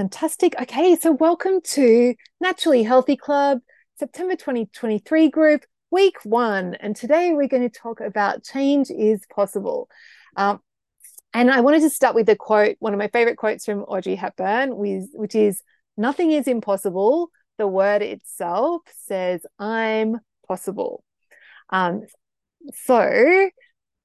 Fantastic. Okay, so welcome to Naturally Healthy Club, September 2023 group, week one. And today we're going to talk about change is possible. Um, and I wanted to start with a quote, one of my favorite quotes from Audrey Hepburn, which is Nothing is impossible. The word itself says, I'm possible. Um, so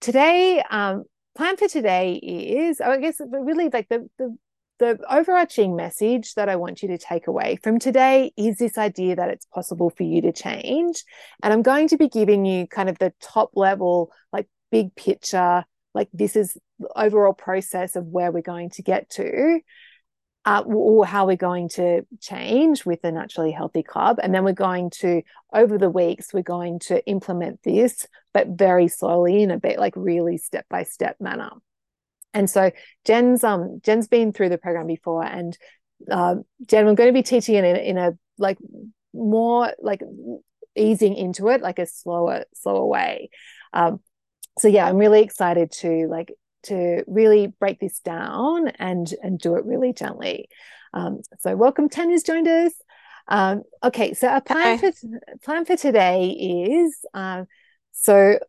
today, um, plan for today is, I guess, really like the, the the overarching message that I want you to take away from today is this idea that it's possible for you to change. And I'm going to be giving you kind of the top level, like big picture, like this is the overall process of where we're going to get to. Uh, or how we're going to change with the naturally healthy club and then we're going to over the weeks we're going to implement this but very slowly in a bit like really step by step manner and so Jen's um Jen's been through the program before, and uh, Jen, I'm going to be teaching it in, in a like more like easing into it, like a slower slower way. Um, so yeah, I'm really excited to like to really break this down and and do it really gently. Um, so welcome, Tanya's joined us. Um, okay, so our plan Hi. for plan for today is um, so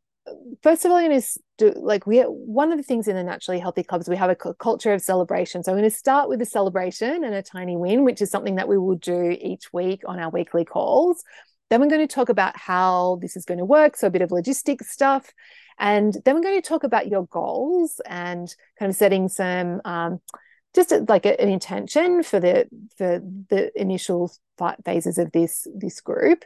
first of all, I'm going to do like we one of the things in the naturally healthy clubs we have a culture of celebration. So I'm going to start with a celebration and a tiny win, which is something that we will do each week on our weekly calls. Then we're going to talk about how this is going to work, so a bit of logistics stuff, and then we're going to talk about your goals and kind of setting some. Um, just like an intention for the for the initial phases of this this group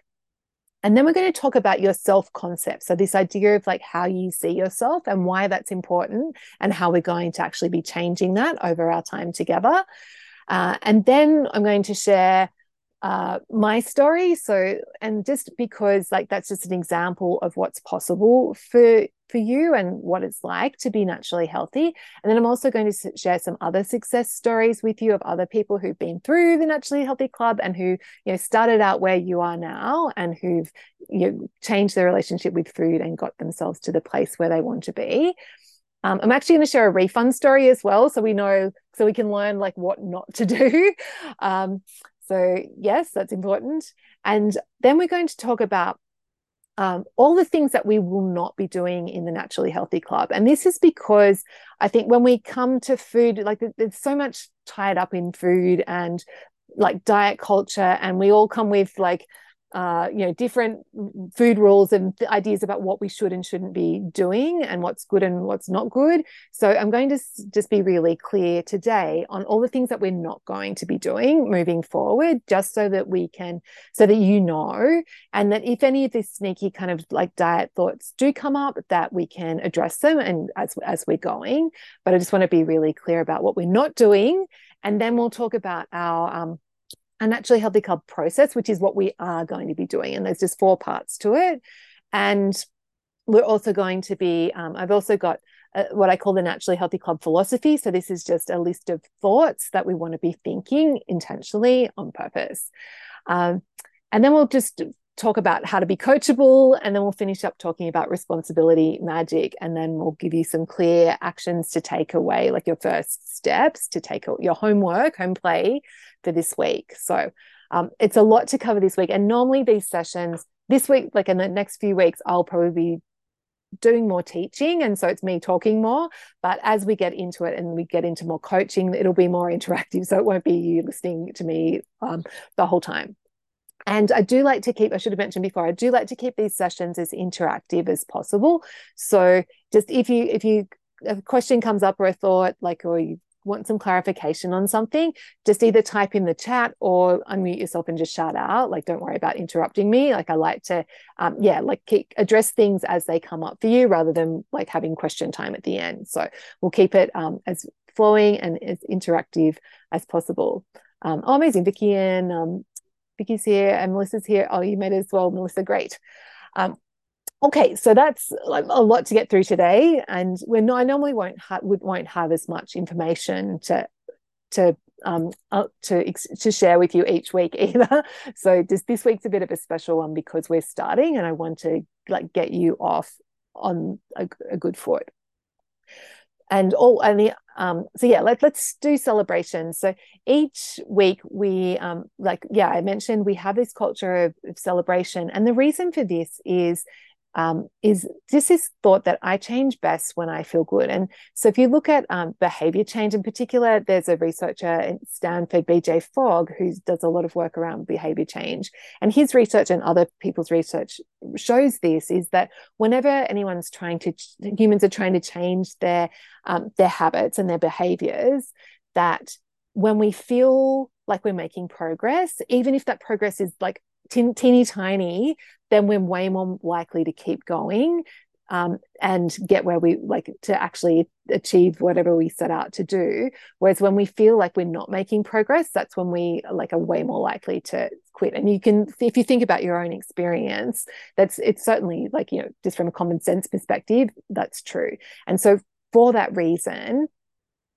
and then we're going to talk about your self concept. So, this idea of like how you see yourself and why that's important, and how we're going to actually be changing that over our time together. Uh, and then I'm going to share uh, my story. So, and just because like that's just an example of what's possible for for you and what it's like to be naturally healthy. And then I'm also going to share some other success stories with you of other people who've been through the Naturally Healthy Club and who you know started out where you are now and who've you know, changed their relationship with food and got themselves to the place where they want to be. Um, I'm actually going to share a refund story as well, so we know, so we can learn like what not to do. Um, so, yes, that's important. And then we're going to talk about um, all the things that we will not be doing in the Naturally Healthy Club. And this is because I think when we come to food, like there's so much tied up in food and like diet culture, and we all come with like uh, you know, different food rules and ideas about what we should and shouldn't be doing and what's good and what's not good. So I'm going to s- just be really clear today on all the things that we're not going to be doing moving forward, just so that we can, so that you know, and that if any of these sneaky kind of like diet thoughts do come up, that we can address them and as as we're going. But I just want to be really clear about what we're not doing, and then we'll talk about our um, a naturally healthy club process, which is what we are going to be doing. And there's just four parts to it. And we're also going to be, um, I've also got uh, what I call the naturally healthy club philosophy. So this is just a list of thoughts that we want to be thinking intentionally on purpose. Um, and then we'll just talk about how to be coachable and then we'll finish up talking about responsibility magic and then we'll give you some clear actions to take away like your first steps to take your homework home play for this week. So um, it's a lot to cover this week. And normally these sessions this week like in the next few weeks i'll probably be doing more teaching. And so it's me talking more. But as we get into it and we get into more coaching it'll be more interactive. So it won't be you listening to me um, the whole time. And I do like to keep, I should have mentioned before, I do like to keep these sessions as interactive as possible. So just if you, if you, a question comes up or a thought, like, or you want some clarification on something, just either type in the chat or unmute yourself and just shout out. Like, don't worry about interrupting me. Like, I like to, um, yeah, like keep, address things as they come up for you rather than like having question time at the end. So we'll keep it um, as flowing and as interactive as possible. Um, oh, amazing. Vicky and um, Vicky's here and Melissa's here. Oh, you made it as well, Melissa. Great. Okay, so that's like a lot to get through today, and we're not, I normally won't have won't have as much information to to um uh, to to share with you each week either. So just this week's a bit of a special one because we're starting, and I want to like get you off on a, a good foot. And all and the um, so yeah, let, let's do celebrations. So each week we um, like, yeah, I mentioned we have this culture of, of celebration. And the reason for this is um, is this is thought that I change best when I feel good. And so if you look at um, behavior change in particular, there's a researcher at Stanford, BJ Fogg, who does a lot of work around behavior change. And his research and other people's research shows this is that whenever anyone's trying to, humans are trying to change their, um, their habits and their behaviors, that when we feel like we're making progress, even if that progress is like teeny tiny, then we're way more likely to keep going um, and get where we like to actually achieve whatever we set out to do. Whereas when we feel like we're not making progress, that's when we like are way more likely to quit. And you can, if you think about your own experience, that's it's certainly like you know just from a common sense perspective, that's true. And so for that reason,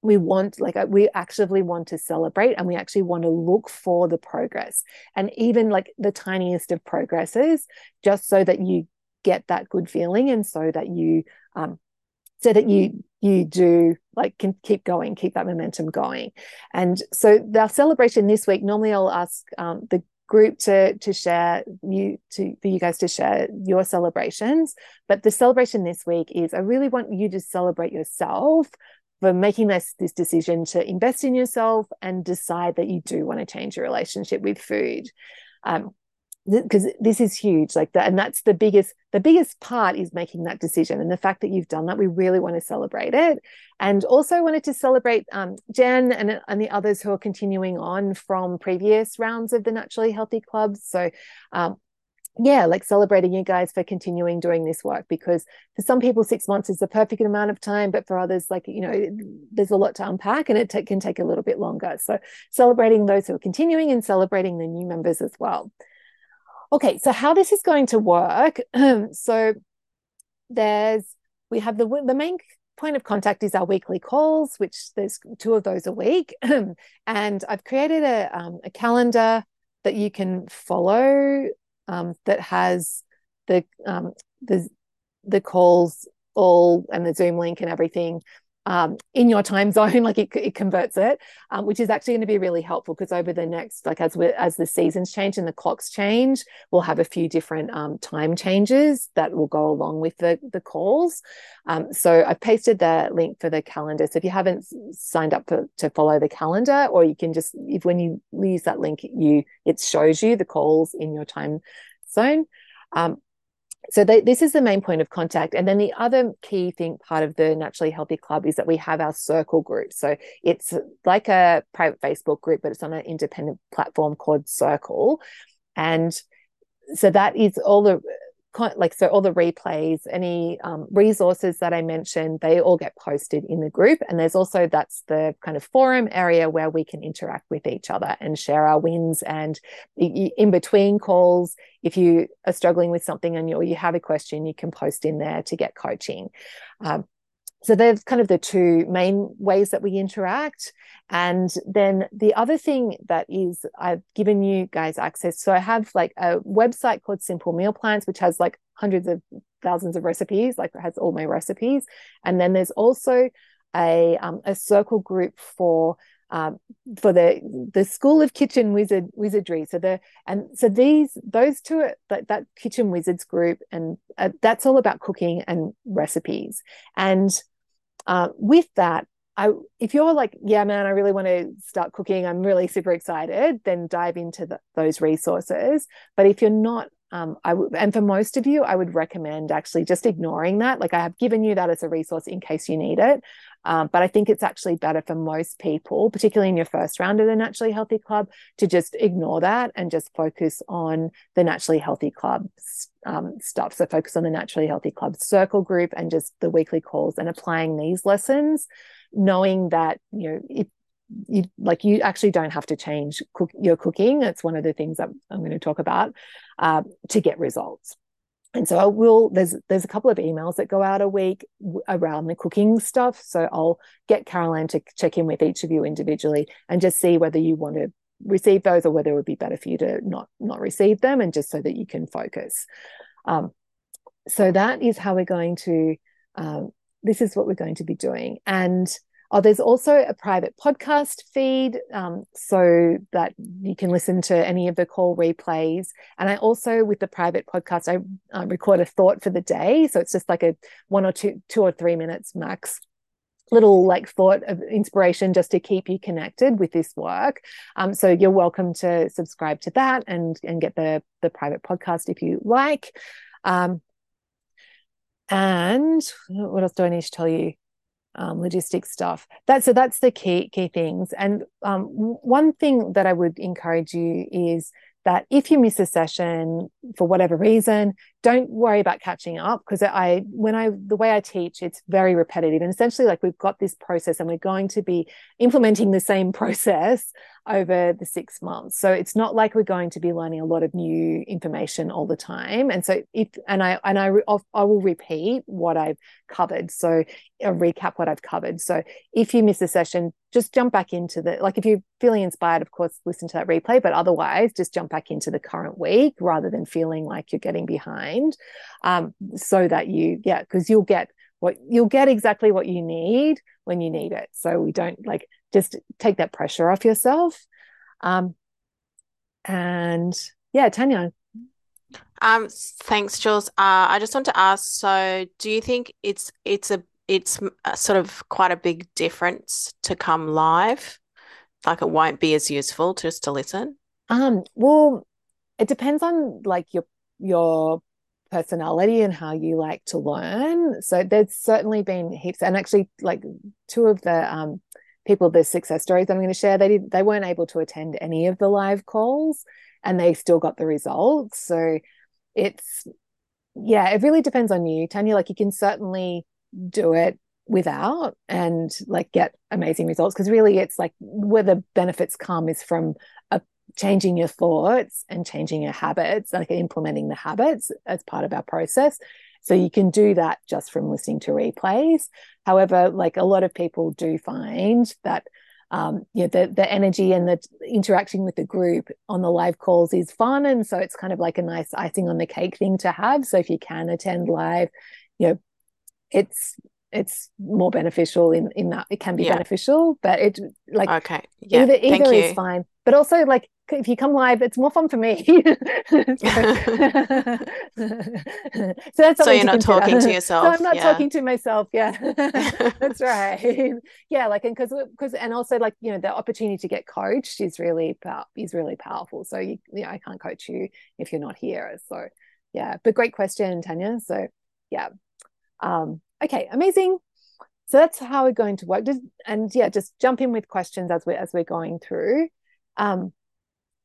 we want like uh, we actively want to celebrate and we actually want to look for the progress and even like the tiniest of progresses just so that you get that good feeling and so that you um so that you you do like can keep going keep that momentum going. And so the celebration this week normally i'll ask um, the group to to share you to for you guys to share your celebrations but the celebration this week is i really want you to celebrate yourself for making this this decision to invest in yourself and decide that you do want to change your relationship with food. Um, because th- this is huge like that and that's the biggest the biggest part is making that decision and the fact that you've done that we really want to celebrate it. And also wanted to celebrate um, jen and, and the others who are continuing on from previous rounds of the naturally healthy clubs so um, yeah, like celebrating you guys for continuing doing this work because for some people, six months is the perfect amount of time, but for others, like, you know, there's a lot to unpack and it t- can take a little bit longer. So, celebrating those who are continuing and celebrating the new members as well. Okay, so how this is going to work. so, there's, we have the, the main point of contact is our weekly calls, which there's two of those a week. and I've created a, um, a calendar that you can follow um, that has the um, the the calls all and the Zoom link and everything um, in your time zone, like it, it converts it, um, which is actually going to be really helpful because over the next, like as we as the seasons change and the clocks change, we'll have a few different um, time changes that will go along with the the calls. Um, so I've pasted the link for the calendar. So if you haven't signed up for, to follow the calendar, or you can just if when you use that link, you it shows you the calls in your time zone. Um, so this is the main point of contact. And then the other key thing part of the naturally healthy club is that we have our circle group. So it's like a private facebook group but it's on an independent platform called circle. And so that is all the like so all the replays any um, resources that i mentioned they all get posted in the group. And there's also that's the kind of forum area where we can interact with each other and share our wins and in between calls. If you are struggling with something and you, you have a question you can post in there to get coaching. Um, so there's kind of the two main ways that we interact and then the other thing that is i've given you guys access so i have like a website called simple meal plans which has like hundreds of thousands of recipes like it has all my recipes and then there's also a um, a circle group for um, for the the School of Kitchen Wizard Wizardry. So the and so these those two are that, that Kitchen Wizards group, and uh, that's all about cooking and recipes. And uh, with that, I if you're like, yeah, man, I really want to start cooking, I'm really super excited, then dive into the, those resources. But if you're not, um, I w- and for most of you, I would recommend actually just ignoring that. Like I have given you that as a resource in case you need it. Um, but I think it's actually better for most people, particularly in your first round of the Naturally Healthy Club, to just ignore that and just focus on the Naturally Healthy Club um, stuff. So focus on the Naturally Healthy Club circle group and just the weekly calls and applying these lessons, knowing that you know if you like you actually don't have to change cook, your cooking. It's one of the things that I'm going to talk about uh, to get results. And so I will there's there's a couple of emails that go out a week around the cooking stuff. So I'll get Caroline to check in with each of you individually and just see whether you want to receive those or whether it would be better for you to not not receive them and just so that you can focus. Um, so that is how we're going to um, this is what we're going to be doing. And Oh, there's also a private podcast feed um, so that you can listen to any of the call replays. And I also, with the private podcast, I uh, record a thought for the day. So it's just like a one or two, two or three minutes max little like thought of inspiration just to keep you connected with this work. Um, so you're welcome to subscribe to that and and get the the private podcast if you like. Um, and what else do I need to tell you? Um, logistics stuff. That so that's the key key things. And um, one thing that I would encourage you is that if you miss a session for whatever reason, don't worry about catching up because I when I the way I teach it's very repetitive and essentially like we've got this process and we're going to be implementing the same process over the 6 months. So it's not like we're going to be learning a lot of new information all the time. And so if and I and I I will repeat what I've covered. So I'll recap what I've covered. So if you miss a session, just jump back into the like if you're feeling inspired of course listen to that replay but otherwise just jump back into the current week rather than feeling like you're getting behind um, so that you yeah because you'll get what you'll get exactly what you need when you need it. So we don't like just take that pressure off yourself. Um, and yeah tanya. Um thanks jules. Uh, i just want to ask so do you think it's it's a it's sort of quite a big difference to come live? Like it won't be as useful just to listen? Um well it depends on like your your personality and how you like to learn. So there's certainly been heaps and actually like two of the um people the success stories i'm going to share they did they weren't able to attend any of the live calls and they still got the results. So it's yeah it really depends on you tanya. Like you can certainly do it without and like get amazing results because really it's like where the benefits come is from changing your thoughts and changing your habits like implementing the habits as part of our process. So you can do that just from listening to replays. However like a lot of people do find that um, you know, the the energy and the interacting with the group on the live calls is fun, and so it's kind of like a nice icing on the cake thing to have. So if you can attend live, you know, it's it's more beneficial in in that it can be yeah. beneficial but it like okay. Yeah. either either is fine. But also like if you come live it's more fun for me so, so that's so you're not talking to yourself so i'm not yeah. talking to myself yeah that's right yeah like and because because and also like you know the opportunity to get coached is really is really powerful so you, you know i can't coach you if you're not here so yeah but great question tanya so yeah um, okay, amazing. So that's how we're going to work. Just, and yeah, just jump in with questions as we're as we're going through. Um,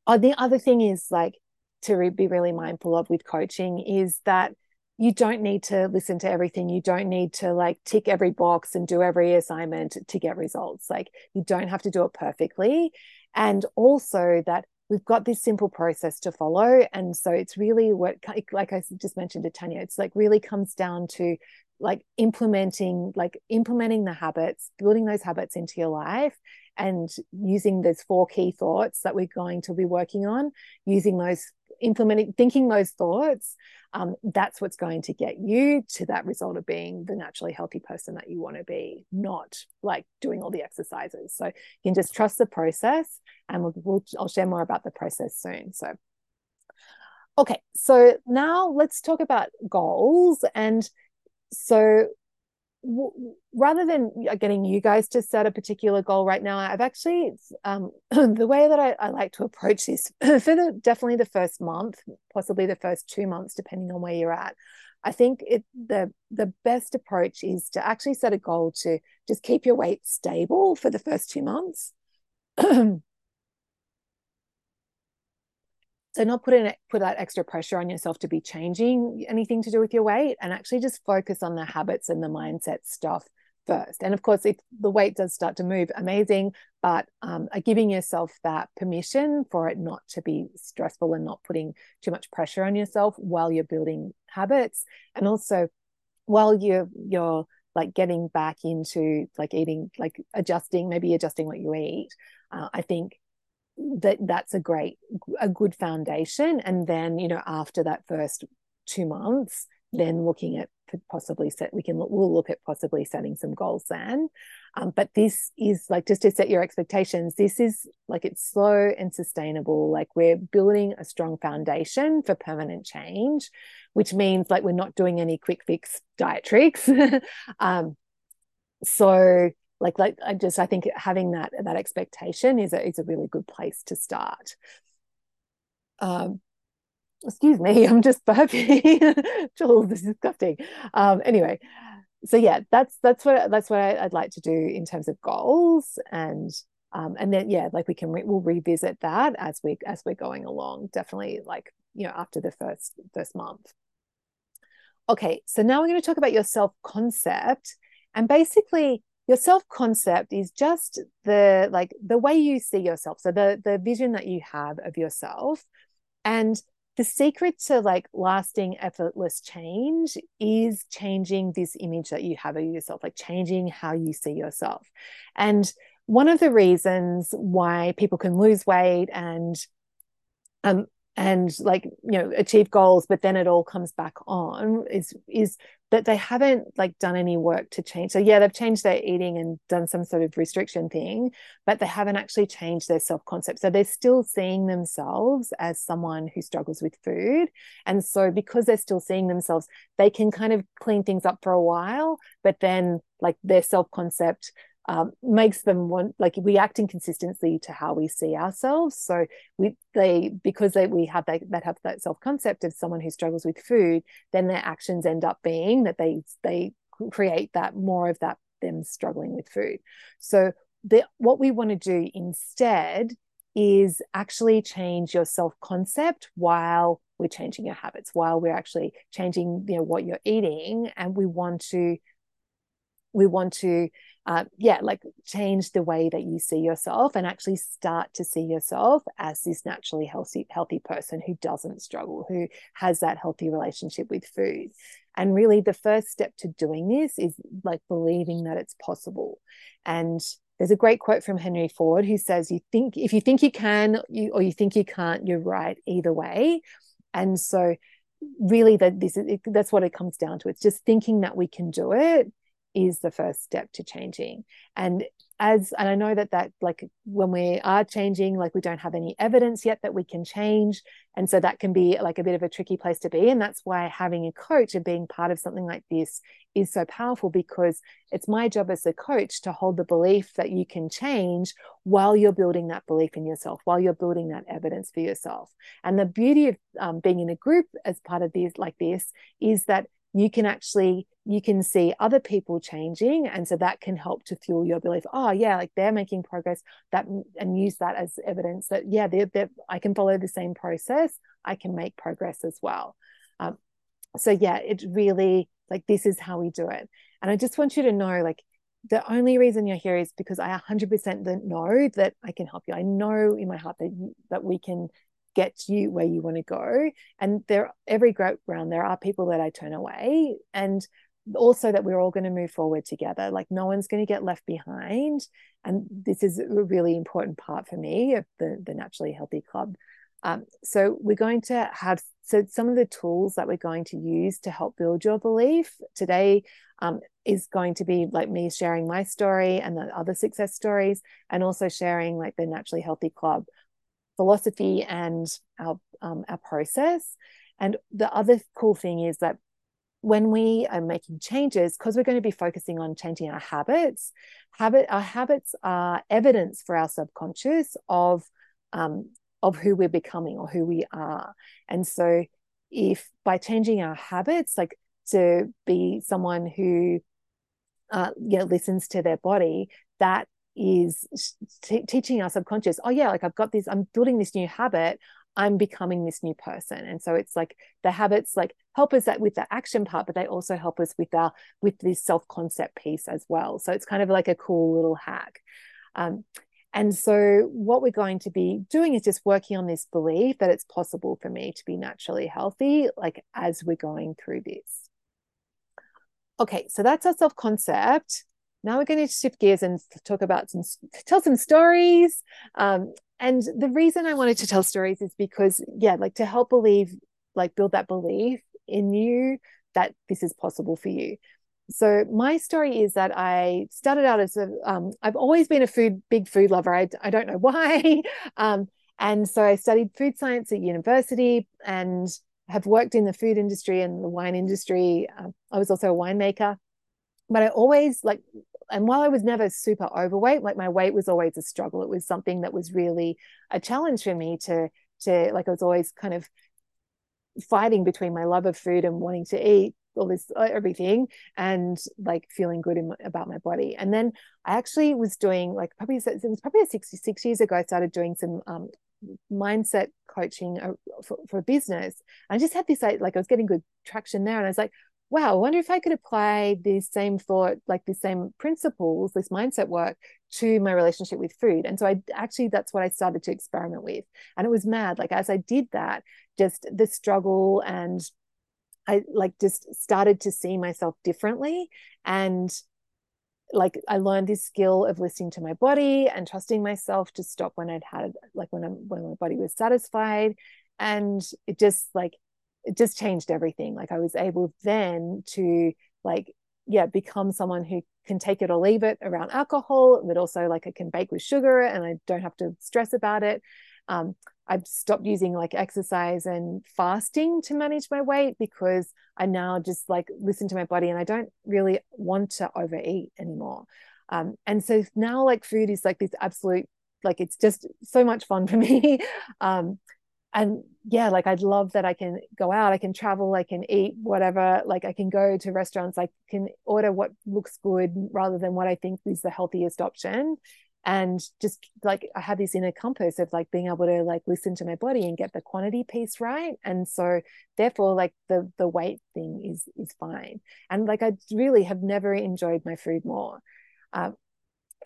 oh, the other thing is like to re- be really mindful of with coaching is that you don't need to listen to everything. You don't need to like tick every box and do every assignment to get results. Like you don't have to do it perfectly. And also that we've got this simple process to follow. And so it's really what, like I just mentioned to Tanya, it's like really comes down to like implementing like implementing the habits building those habits into your life and using those four key thoughts that we're going to be working on using those implementing thinking those thoughts um, that's what's going to get you to that result of being the naturally healthy person that you want to be not like doing all the exercises. So you can just trust the process and we'll, we'll i'll share more about the process soon. So okay. So now let's talk about goals. And so w- rather than getting you guys to set a particular goal right now i've actually um, the way that I, I, like to approach this for the definitely the first month possibly the first two months depending on where you're at i think it the the best approach is to actually set a goal to just keep your weight stable for the first two months so not put put that extra pressure on yourself to be changing anything to do with your weight and actually just focus on the habits and the mindset stuff first. And of course if the weight does start to move amazing but um, giving yourself that permission for it not to be stressful and not putting too much pressure on yourself while you're building habits. And also while you're you're like getting back into like eating like adjusting maybe adjusting what you eat uh, i think that that's a great a good foundation. And then you know after that first two months then looking at possibly set we can we'll look at possibly setting some goals then. Um, but this is like just to set your expectations this is like it's slow and sustainable. Like we're building a strong foundation for permanent change which means like we're not doing any quick fix diet tricks. Um, so like like I just I think having that that expectation is a is a really good place to start. Um, excuse me, I'm just burping. Jules, this is disgusting. Um, anyway, so yeah, that's that's what that's what I, would like to do in terms of goals and um, and then yeah, like we can re- we'll revisit that as we as we're going along. Definitely, like you know, after the first first month. Okay, so now we're going to talk about your self concept, and basically your self concept is just the like the way you see yourself. So the the vision that you have of yourself. And the secret to like lasting effortless change is changing this image that you have of yourself like changing how you see yourself. And one of the reasons why people can lose weight and um and like you know achieve goals but then it all comes back on is is that they haven't like done any work to change. So yeah they've changed their eating and done some sort of restriction thing but they haven't actually changed their self concept so they're still seeing themselves as someone who struggles with food. And so because they're still seeing themselves they can kind of clean things up for a while but then like their self concept um, makes them want like reacting consistently to how we see ourselves. So we they because they we have that that have that self concept of someone who struggles with food, then their actions end up being that they they create that more of that them struggling with food. So the what we want to do instead is actually change your self concept while we're changing your habits while we're actually changing you know what you're eating and we want to we want to uh, yeah, like change the way that you see yourself and actually start to see yourself as this naturally healthy, healthy person who doesn't struggle, who has that healthy relationship with food. And really, the first step to doing this is like believing that it's possible. And there's a great quote from Henry Ford who says, "You think if you think you can, you or you think you can't, you're right either way." And so, really, that this is it, that's what it comes down to. It's just thinking that we can do it is the first step to changing. And as and i know that that like when we are changing like we don't have any evidence yet that we can change. And so that can be like a bit of a tricky place to be. And that's why having a coach and being part of something like this is so powerful because it's my job as a coach to hold the belief that you can change while you're building that belief in yourself while you're building that evidence for yourself. And the beauty of um, being in a group as part of this like this is that you can actually you can see other people changing and so that can help to fuel your belief oh yeah like they're making progress that and use that as evidence that yeah they're, they're, i can follow the same process i can make progress as well. Um, so yeah it really like this is how we do it. And i just want you to know like the only reason you're here is because i 100% know that i can help you. I know in my heart that that we can get you where you want to go. And there, every ground, there are people that I turn away, and also that we're all going to move forward together. Like no one's going to get left behind. And this is a really important part for me of the the Naturally Healthy Club. Um, so we're going to have so some of the tools that we're going to use to help build your belief today um, is going to be like me sharing my story and the other success stories, and also sharing like the Naturally Healthy Club philosophy and our um, our process. And the other cool thing is that when we are making changes, because we're going to be focusing on changing our habits, habit our habits are evidence for our subconscious of um, of who we're becoming or who we are. And so, if by changing our habits, like to be someone who uh, you know listens to their body, that is t- teaching our subconscious oh yeah like i've got this i'm building this new habit i'm becoming this new person. And so it's like the habits like help us that with the action part but they also help us with our with this self concept piece as well. So it's kind of like a cool little hack. Um, and so what we're going to be doing is just working on this belief that it's possible for me to be naturally healthy like as we're going through this. Okay so that's our self concept now we're going to shift gears and talk about some tell some stories um, and the reason i wanted to tell stories is because yeah like to help believe like build that belief in you that this is possible for you. So my story is that I started out as a um, I've always been a food big food lover. I, I don't know why. um, and so I studied food science at university and have worked in the food industry and the wine industry. Uh, I was also a winemaker, but I always like, and while I was never super overweight, like my weight was always a struggle. It was something that was really a challenge for me to to like. I was always kind of fighting between my love of food and wanting to eat all this uh, everything and like feeling good in, about my body and then i actually was doing like probably it was probably 66 years ago i started doing some um, mindset coaching uh, for, for business i just had this like i was getting good traction there and i was like wow, I wonder if I could apply these same thought, like these same principles, this mindset work to my relationship with food. And so I actually, that's what I started to experiment with. And it was mad. Like, as I did that, just the struggle and I like just started to see myself differently. And like I learned this skill of listening to my body and trusting myself to stop when I'd had like when I'm when my body was satisfied. And it just like it just changed everything. Like I was able then to like yeah become someone who can take it or leave it around alcohol, but also like I can bake with sugar and I don't have to stress about it. Um, I've stopped using like exercise and fasting to manage my weight because I now just like listen to my body and I don't really want to overeat anymore. Um, and so now like food is like this absolute like it's just so much fun for me. um, and yeah, like I'd love that I can go out, I can travel, I can eat whatever, like I can go to restaurants, I can order what looks good rather than what I think is the healthiest option. And just like i have this inner compass of like being able to like listen to my body and get the quantity piece right. And so therefore like the the weight thing is is fine. And like i really have never enjoyed my food more. Um,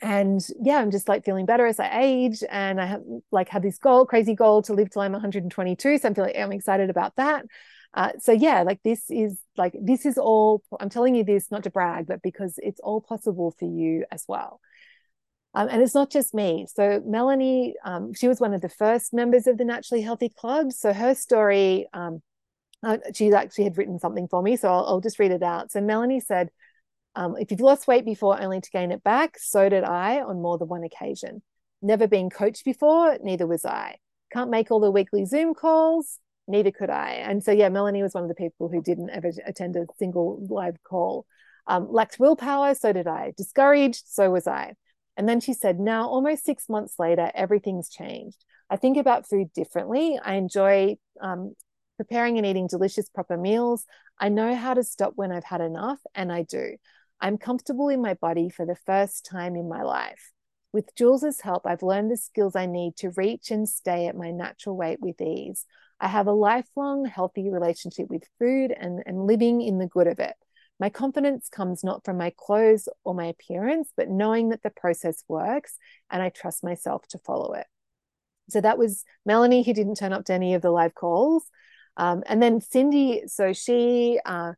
and yeah i'm just like feeling better as i age and i have like had this goal crazy goal to live till i'm 122 so i'm feeling i'm excited about that uh, so yeah like this is like this is all i'm telling you this not to brag but because it's all possible for you as well um, and it's not just me. So Melanie, um, she was one of the first members of the Naturally Healthy Club. So her story, um, uh, she actually had written something for me. So I'll, I'll just read it out. So Melanie said, um, if you've lost weight before only to gain it back, so did I on more than one occasion. Never been coached before, neither was I. Can't make all the weekly Zoom calls, neither could I. And so, yeah, Melanie was one of the people who didn't ever attend a single live call. Um, lacked willpower, so did I. Discouraged, so was I. And then she said, Now, almost six months later, everything's changed. I think about food differently. I enjoy um, preparing and eating delicious, proper meals. I know how to stop when I've had enough, and I do. I'm comfortable in my body for the first time in my life. With Jules's help, I've learned the skills I need to reach and stay at my natural weight with ease. I have a lifelong healthy relationship with food and, and living in the good of it. My confidence comes not from my clothes or my appearance, but knowing that the process works and I trust myself to follow it. So that was Melanie, who didn't turn up to any of the live calls. Um, and then Cindy, so she, uh,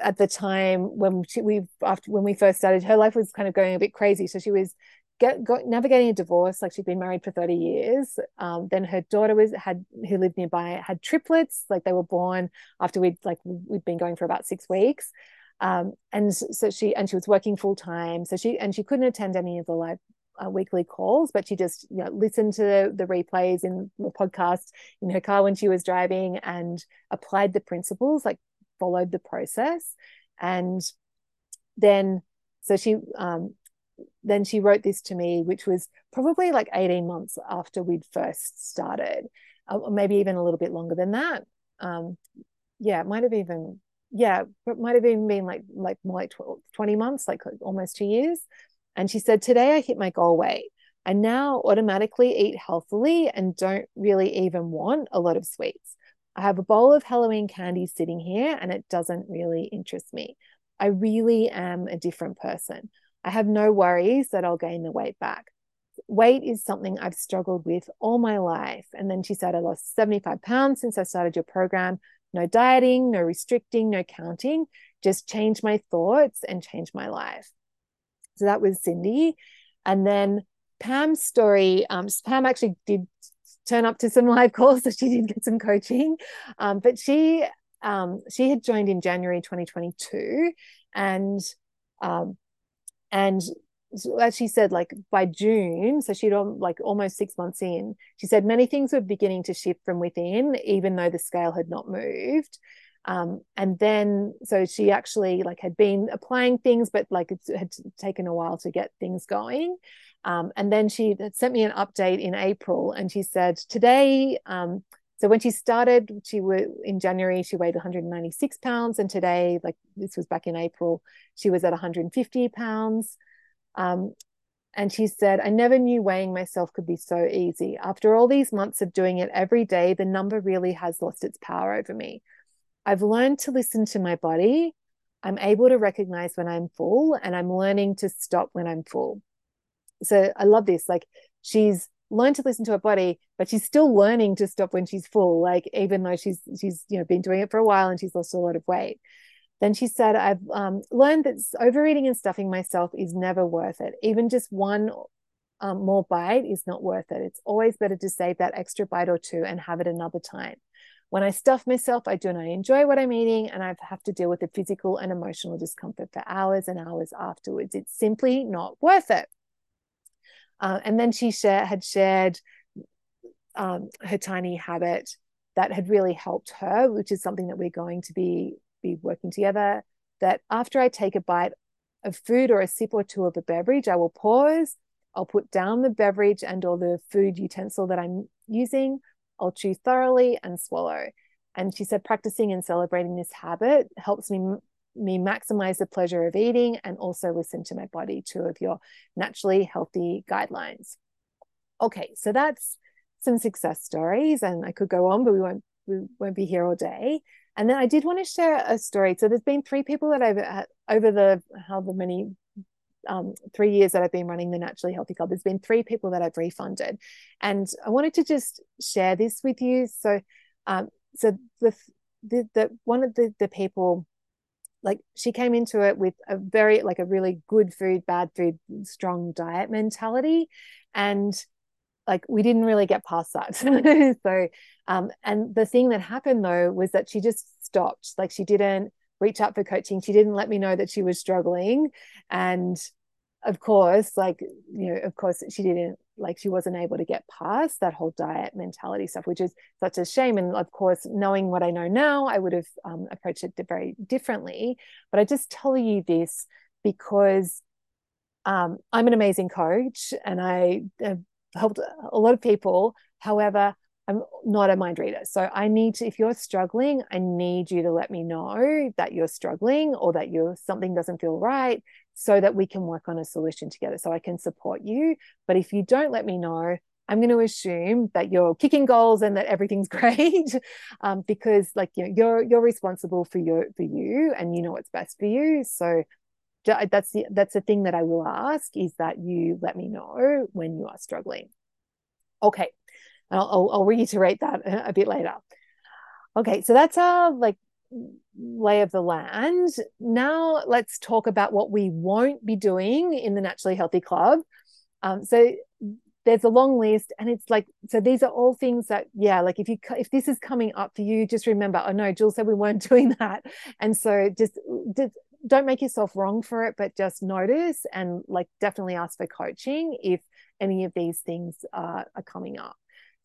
at the time when she, we after when we first started, her life was kind of going a bit crazy. So she was get, navigating a divorce, like she'd been married for 30 years. Um, then her daughter was had who lived nearby had triplets, like they were born after we'd like we'd been going for about six weeks. Um, and so she and she was working full time so she and she couldn't attend any of the live uh, weekly calls but she just you know listened to the replays in the podcast in her car when she was driving and applied the principles. Like followed the process and then so she um, then she wrote this to me which was probably like 18 months after we'd first started uh, or maybe even a little bit longer than that um, yeah it might have even yeah, it might have even been like like more like 12, 20 months, like almost two years. And she said, Today I hit my goal weight. I now automatically eat healthily and don't really even want a lot of sweets. I have a bowl of Halloween candy sitting here and it doesn't really interest me. I really am a different person. I have no worries that I'll gain the weight back. Weight is something I've struggled with all my life. And then she said, I lost 75 pounds since I started your program no dieting, no restricting, no counting, just change my thoughts and change my life. So that was Cindy. And then Pam's story, um, Pam actually did turn up to some live calls, so she did get some coaching. Um, but she um, she had joined in January 2022, and um, and as she said, like by June, so she'd like almost six months in, she said many things were beginning to shift from within, even though the scale had not moved. Um, and then, so she actually like had been applying things, but like it had taken a while to get things going. Um, and then she sent me an update in April, and she said today. Um, so when she started, she was in January, she weighed 196 pounds, and today, like this was back in April, she was at 150 pounds. Um, and she said, I never knew weighing myself could be so easy. After all these months of doing it every day, the number really has lost its power over me. I've learned to listen to my body. I'm able to recognize when I'm full, and I'm learning to stop when I'm full. So I love this. Like she's learned to listen to her body, but she's still learning to stop when she's full. Like even though she's she's you know been doing it for a while and she's lost a lot of weight. Then she said, I've um, learned that overeating and stuffing myself is never worth it. Even just one um, more bite is not worth it. It's always better to save that extra bite or two and have it another time. When I stuff myself, I do not enjoy what I'm eating and I have to deal with the physical and emotional discomfort for hours and hours afterwards. It's simply not worth it. Uh, and then she share, had shared um, her tiny habit that had really helped her, which is something that we're going to be be working together that after I take a bite of food or a sip or two of a beverage, I will pause. I'll put down the beverage and or the food utensil that I'm using. I'll chew thoroughly and swallow. And she said, practicing and celebrating this habit helps me me maximize the pleasure of eating and also listen to my body. Two of your naturally healthy guidelines. Okay, so that's some success stories, and I could go on, but we won't we won't be here all day. And then I did want to share a story. So there's been three people that I've had over the however many um, three years that I've been running the Naturally Healthy Club, there's been three people that I've refunded, and I wanted to just share this with you. So, um, so the the, the one of the the people, like she came into it with a very like a really good food, bad food, strong diet mentality, and like we didn't really get past that. so um, and the thing that happened though was that she just stopped. Like she didn't reach out for coaching. She didn't let me know that she was struggling. And of course, like, you know, of course, she didn't like she wasn't able to get past that whole diet mentality stuff, which is such a shame. And of course, knowing what I know now, I would have um, approached it very differently. But I just tell you this because um, I'm an amazing coach and I have helped a lot of people. However, I'm not a mind reader. So I need to, if you're struggling, I need you to let me know that you're struggling or that you're something doesn't feel right so that we can work on a solution together so I can support you. But if you don't let me know, I'm going to assume that you're kicking goals and that everything's great, um, because like you know, you're you're responsible for your for you and you know what's best for you. So that's the that's the thing that I will ask is that you let me know when you are struggling. Okay, I'll, I'll, I'll reiterate that a, bit later. Okay, so that's our like lay of the land. Now let's talk about what we won't be doing in the Naturally Healthy Club. Um, so there's a long list, and it's like so. These are all things that yeah, like if you if this is coming up for you, just remember. Oh no, Jules said we weren't doing that, and so just, just don't make yourself wrong for it, but just notice and like definitely ask for coaching if any of these things are, are coming up.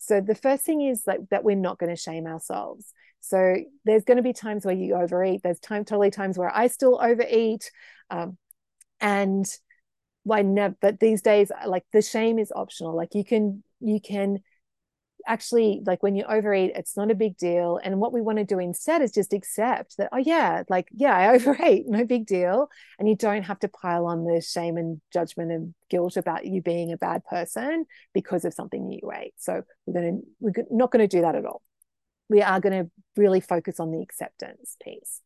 So the first thing is like that we're not going to shame ourselves. So there's going to be times where you overeat. There's time totally times where I still overeat, um, and why never. But these days, like the shame is optional. Like you can you can actually like when you overeat it's not a big deal. And what we want to do instead is just accept that oh yeah like yeah i overate no big deal. And you don't have to pile on the shame and judgment and guilt about you being a bad person because of something you ate. So we're going to we're not going to do that at all. We are going to really focus on the acceptance piece.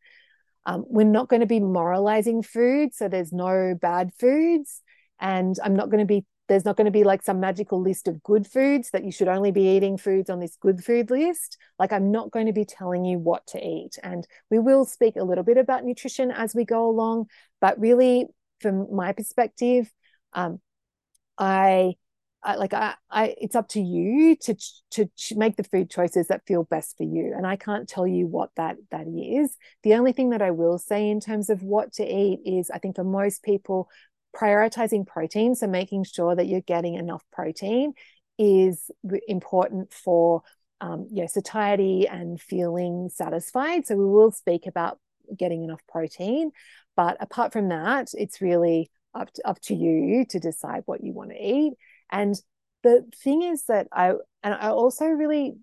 Um, we're not going to be moralizing food so there's no bad foods. And i'm not going to be there's not going to be like some magical list of good foods that you should only be eating foods on this good food list. Like, I'm not going to be telling you what to eat. And we will speak a little bit about nutrition as we go along. But really, from my perspective, um, I I, like I, I, it's up to you to to make the food choices that feel best for you, and I can't tell you what that that is. The only thing that I will say in terms of what to eat is, I think for most people, prioritizing protein, so making sure that you're getting enough protein, is important for um, yeah, satiety and feeling satisfied. So we will speak about getting enough protein, but apart from that, it's really up to, up to you to decide what you want to eat. And the thing is that I and I also really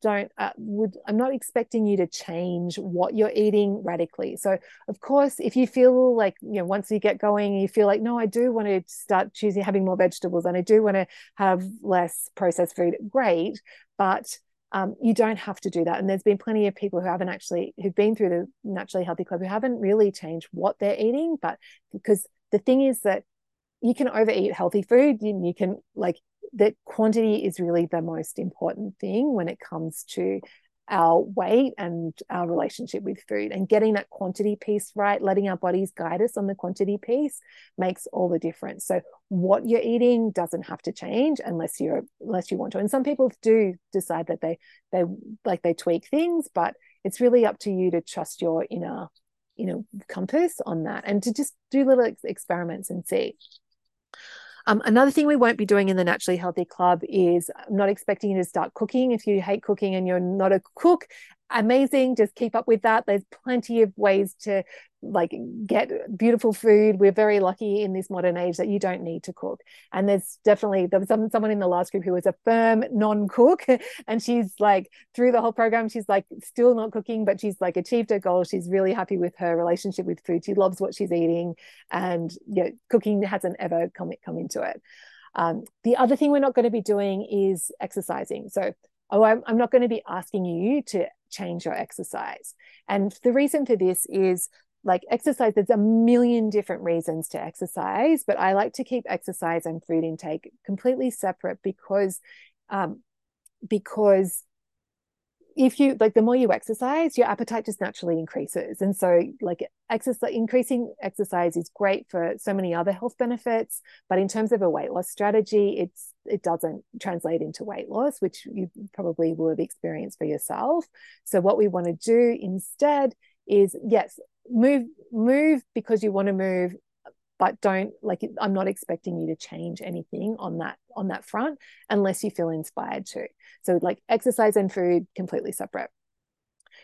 don't uh, would i'm not expecting you to change what you're eating radically. So of course if you feel like you know once you get going you feel like no i do want to start choosing having more vegetables and i do want to have less processed food great but um, you don't have to do that. And there's been plenty of people who haven't actually who've been through the naturally healthy club who haven't really changed what they're eating but because the thing is that you can overeat healthy food and you can like that quantity is really the most important thing when it comes to our weight and our relationship with food. And getting that quantity piece right letting our bodies guide us on the quantity piece makes all the difference. So what you're eating doesn't have to change unless you're unless you want to. And some people do decide that they they like they tweak things but it's really up to you to trust your inner you know compass on that and to just do little experiments and see um, another thing we won't be doing in the Naturally Healthy Club is I'm not expecting you to start cooking. If you hate cooking and you're not a cook, amazing. Just keep up with that. There's plenty of ways to like get beautiful food. We're very lucky in this modern age that you don't need to cook. And there's definitely there was some, someone in the last group who was a firm non-cook, and she's like through the whole program, she's like still not cooking, but she's like achieved her goal. She's really happy with her relationship with food. She loves what she's eating, and yeah, cooking hasn't ever come come into it. Um, the other thing we're not going to be doing is exercising. So oh, I'm, I'm not going to be asking you to change your exercise. And the reason for this is like exercise, there's a million different reasons to exercise, but I like to keep exercise and food intake completely separate because um, because if you like the more you exercise your appetite just naturally increases. And so like exercise increasing exercise is great for so many other health benefits but in terms of a weight loss strategy it's it doesn't translate into weight loss which you probably will have experienced for yourself. So what we want to do instead is yes move move because you want to move but don't like i'm not expecting you to change anything on that on that front unless you feel inspired to. So like exercise and food completely separate.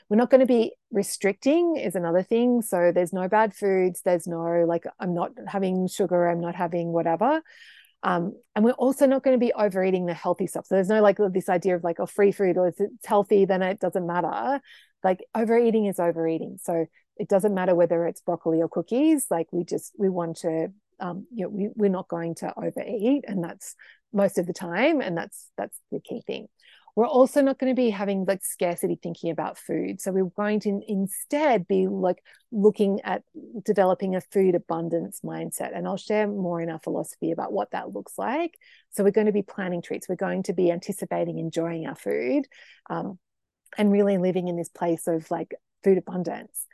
We're not going to be restricting is another thing. So there's no bad foods there's no like i'm not having sugar i'm not having whatever. Um, and we're also not going to be overeating the healthy stuff. So there's no like this idea of like a oh, free food or if it's healthy then it doesn't matter. Like overeating is overeating. So it doesn't matter whether it's broccoli or cookies like we just we want to um, you know we, we're not going to overeat and that's most of the time and that's that's the key thing. We're also not going to be having like scarcity thinking about food. So we're going to instead be like looking at developing a food abundance mindset. And i'll share more in our philosophy about what that looks like. So we're going to be planning treats. We're going to be anticipating enjoying our food um, and really living in this place of like food abundance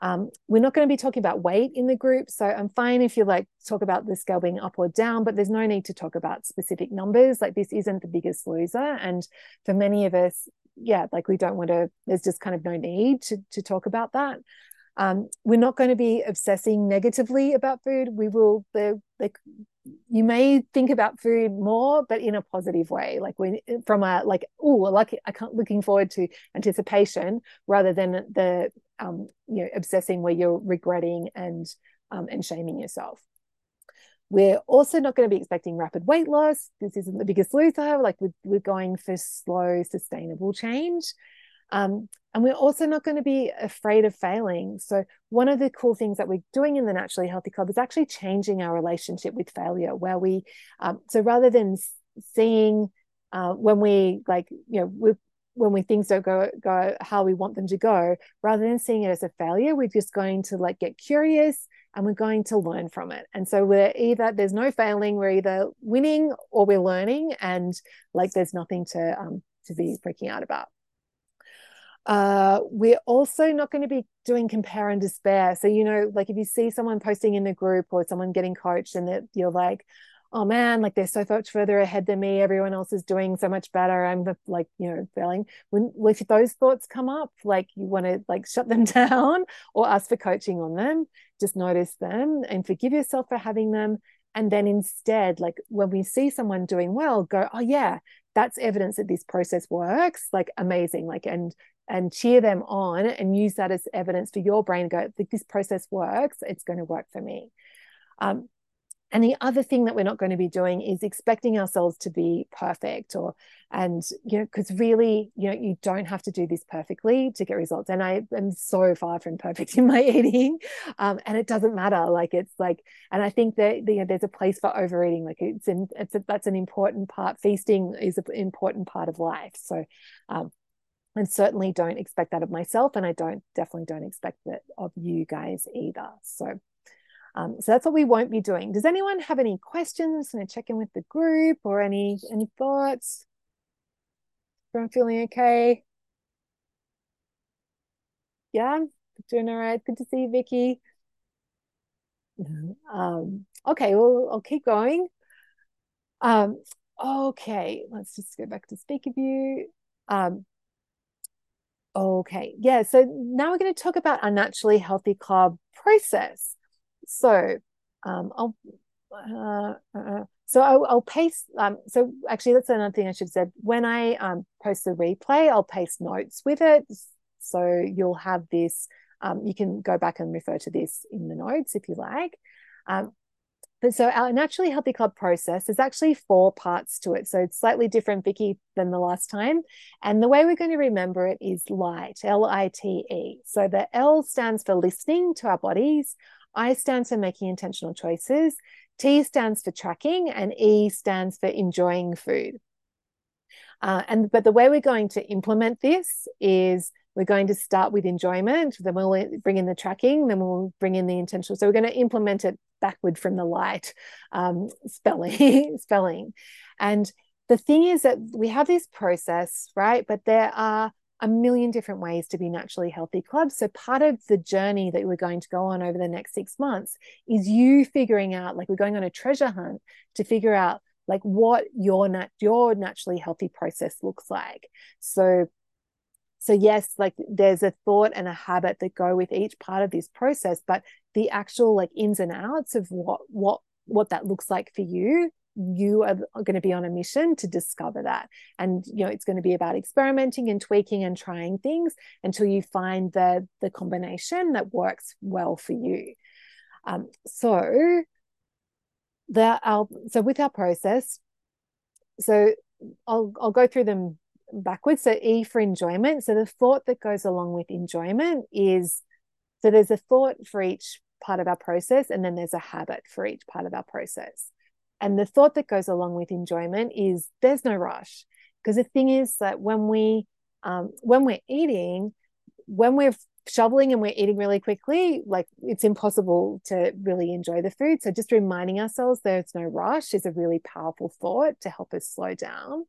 um, we're not going to be talking about weight in the group. So I'm fine if you like talk about the scale being up or down, but there's no need to talk about specific numbers. Like this isn't the biggest loser. And for many of us, yeah, like we don't want to, there's just kind of no need to, to talk about that. Um, we're not going to be obsessing negatively about food. We will, the, the you may think about food more, but in a positive way, like when from a like, oh, like I can't looking forward to anticipation rather than the um, you know obsessing where you're regretting and um, and shaming yourself. We're also not going to be expecting rapid weight loss. This isn't the biggest loser. Like we're, we're going for slow, sustainable change. Um, and we're also not going to be afraid of failing. So, one of the cool things that we're doing in the Naturally Healthy Club is actually changing our relationship with failure, where we, um, so rather than seeing uh, when we like, you know, we when we things don't go go how we want them to go, rather than seeing it as a failure, we're just going to like get curious and we're going to learn from it. And so we're either there's no failing, we're either winning or we're learning, and like there's nothing to um, to be freaking out about. Uh, we're also not going to be doing compare and despair. So, you know, like if you see someone posting in the group or someone getting coached and that you're like, oh man, like they're so much further ahead than me. Everyone else is doing so much better. I'm like, you know, failing. When if those thoughts come up, like you want to like shut them down or ask for coaching on them, just notice them and forgive yourself for having them. And then instead, like when we see someone doing well, go, oh yeah, that's evidence that this process works. Like amazing. Like and and cheer them on and use that as evidence for your brain go, this process works, it's going to work for me. Um, and the other thing that we're not going to be doing is expecting ourselves to be perfect or and you know because really you know you don't have to do this perfectly to get results. And i am so far from perfect in my eating um, and it doesn't matter. Like it's like and i think that you know, there's a place for overeating. Like it's in it's a, that's an important part. Feasting is an important part of life. So um, and certainly don't expect that of myself and i don't definitely don't expect that of you guys either so um, so that's what we won't be doing. Does anyone have any questions? And check in with the group or any any thoughts? Everyone feeling okay? Yeah, doing all right. Good to see you, Vicky. Um, okay, well, I'll keep going. Um, okay, let's just go back to speaker view. Um, okay, yeah, so now we're going to talk about our naturally healthy club process. So um, I'll uh, uh, so I'll, I'll paste. Um, so actually, that's another thing I should have said. When I um, post the replay, I'll paste notes with it. So you'll have this. Um, you can go back and refer to this in the notes if you like. But so our naturally healthy club process is actually four parts to it. So it's slightly different, Vicky, than the last time. And the way we're going to remember it is light, L I T E. So the L stands for listening to our bodies. I stands for making intentional choices, T stands for tracking, and E stands for enjoying food. Uh, and but the way we're going to implement this is we're going to start with enjoyment, then we'll bring in the tracking, then we'll bring in the intentional. So we're going to implement it backward from the light um, spelling, spelling. And the thing is that we have this process, right? But there are a million different ways to be naturally healthy clubs. So part of the journey that we're going to go on over the next six months is you figuring out, like we're going on a treasure hunt to figure out like what your nat- your naturally healthy process looks like. So so yes like there's a thought and a habit that go with each part of this process but the actual like ins and outs of what what what that looks like for you you are going to be on a mission to discover that. And you know it's going to be about experimenting and tweaking and trying things until you find the the combination that works well for you. Um, so that our so with our process so I'll I'll go through them backwards so E for enjoyment so the thought that goes along with enjoyment is so there's a thought for each part of our process and then there's a habit for each part of our process and the thought that goes along with enjoyment is there's no rush. Because the thing is that when we um, when we're eating, when we're shoveling and we're eating really quickly, like it's impossible to really enjoy the food. So just reminding ourselves there's no rush is a really powerful thought to help us slow down.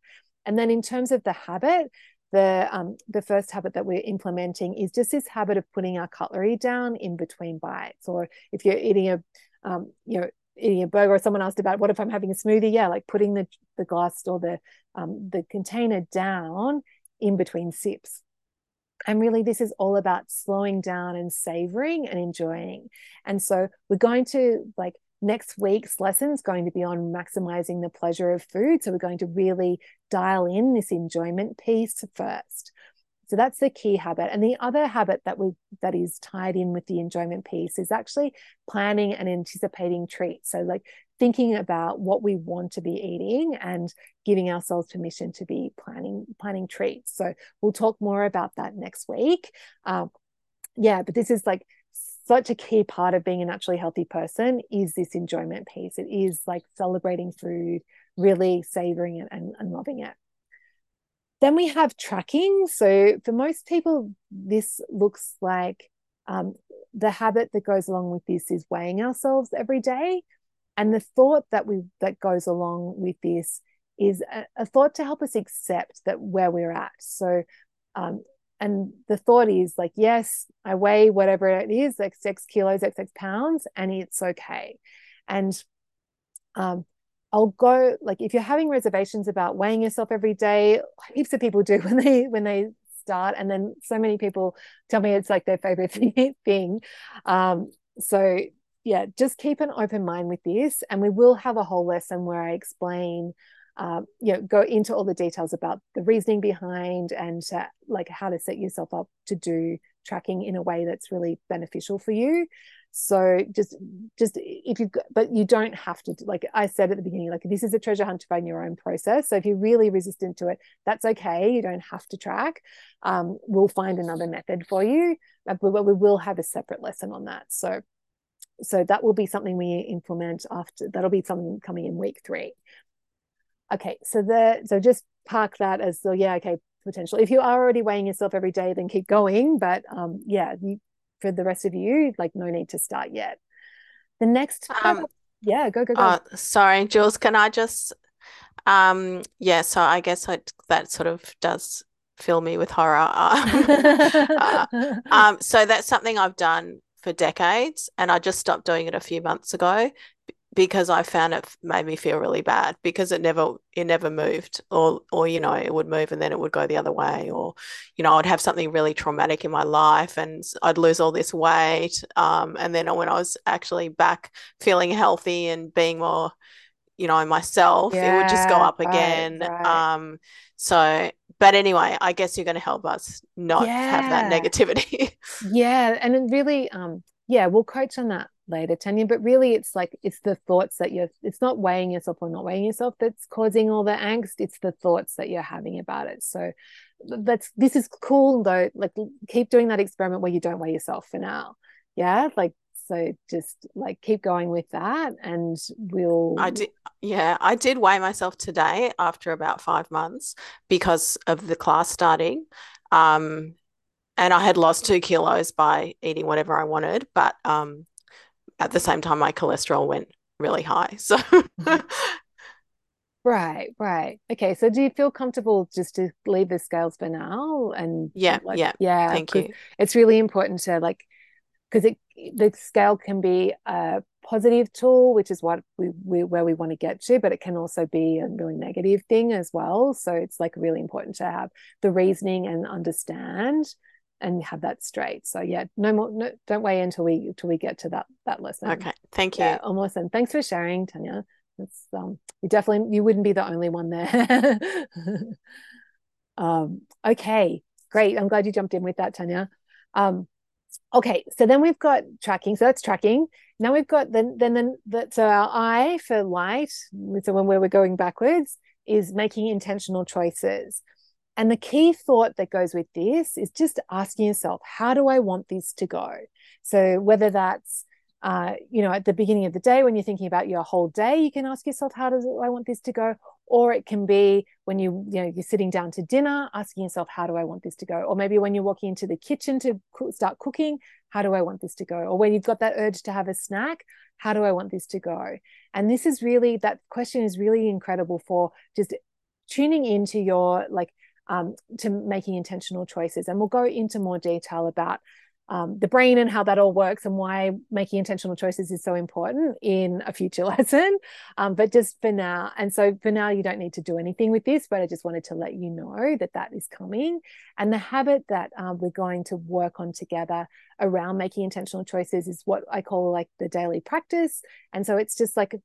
And then in terms of the habit, the um, the first habit that we're implementing is just this habit of putting our cutlery down in between bites. Or if you're eating a um, you know eating a burger or someone asked about what if i'm having a smoothie? Yeah like putting the the glass or the um, the container down in between sips. And really this is all about slowing down and savoring and enjoying. And so we're going to like next week's lesson is going to be on maximizing the pleasure of food so we're going to really dial in this enjoyment piece first so that's the key habit. And the other habit that we that is tied in with the enjoyment piece is actually planning and anticipating treats. So like thinking about what we want to be eating and giving ourselves permission to be planning planning treats. So we'll talk more about that next week. Um, yeah, but this is like such a key part of being a naturally healthy person is this enjoyment piece. It is like celebrating food, really savoring it and, and loving it. Then we have tracking. So for most people, this looks like um, the habit that goes along with this is weighing ourselves every day. And the thought that we that goes along with this is a, a thought to help us accept that where we're at. So um, and the thought is like, yes, I weigh whatever it is, like six kilos, x x pounds, and it's okay. And um, I'll go like if you're having reservations about weighing yourself every day, heaps of people do when they when they start, and then so many people tell me it's like their favorite thing. Um, so yeah, just keep an open mind with this, and we will have a whole lesson where I explain. Um, you know, go into all the details about the reasoning behind and uh, like how to set yourself up to do tracking in a way that's really beneficial for you. So just just if you but you don't have to like i said at the beginning like this is a treasure hunt by your own process. So if you're really resistant to it that's okay. You don't have to track. Um, we'll find another method for you but we will have a separate lesson on that. So so that will be something we implement after that'll be something coming in week three okay so the so just park that as so yeah okay potential if you are already weighing yourself every day then keep going but um yeah you for the rest of you, like no need to start yet. The next, um, yeah, go go go. Uh, sorry, Jules. Can I just, um, yeah. So I guess I, that sort of does fill me with horror. uh, um, so that's something I've done for decades, and I just stopped doing it a few months ago because I found it made me feel really bad because it never it never moved or or you know it would move and then it would go the other way or you know I'd have something really traumatic in my life and I'd lose all this weight um, and then when I was actually back feeling healthy and being more you know myself yeah, it would just go up again right. um so but anyway I guess you're going to help us not yeah. have that negativity yeah and really um yeah we'll coach on that later tanya but really it's like it's the thoughts that you're it's not weighing yourself or not weighing yourself that's causing all the angst it's the thoughts that you're having about it. So that's this is cool though like keep doing that experiment where you don't weigh yourself for now. Yeah like so just like keep going with that and we'll i did yeah i did weigh myself today after about five months because of the class starting um and i had lost two kilos by eating whatever i wanted but um at the same time my cholesterol went really high so mm-hmm. right right. Okay so do you feel comfortable just to leave the scales for now and yeah like, yeah. yeah thank you. it's really important to like because it the scale can be a positive tool which is what we, we where we want to get to but it can also be a really negative thing as well. So it's like really important to have the reasoning and understand and have that straight. So yeah, no more. No, don't wait until we until we get to that that lesson. Okay, thank you. Yeah, almost. And thanks for sharing, Tanya. It's um, you definitely you wouldn't be the only one there. um, okay, great. I'm glad you jumped in with that, Tanya. Um, okay, so then we've got tracking. So that's tracking. Now we've got then then then that so our eye for light. So when we're going backwards is making intentional choices. And the key thought that goes with this is just asking yourself, how do I want this to go? So whether that's uh, you know, at the beginning of the day when you're thinking about your whole day, you can ask yourself, how does I want this to go? Or it can be when you, you know, you're sitting down to dinner, asking yourself, how do I want this to go? Or maybe when you're walking into the kitchen to start cooking, how do I want this to go? Or when you've got that urge to have a snack, how do I want this to go? And this is really, that question is really incredible for just tuning into your like um, to making intentional choices. And we'll go into more detail about um, the brain and how that all works and why making intentional choices is so important in a future lesson. Um, but just for now, and so for now, you don't need to do anything with this, but I just wanted to let you know that that is coming. And the habit that um, we're going to work on together around making intentional choices is what I call like the daily practice. And so it's just like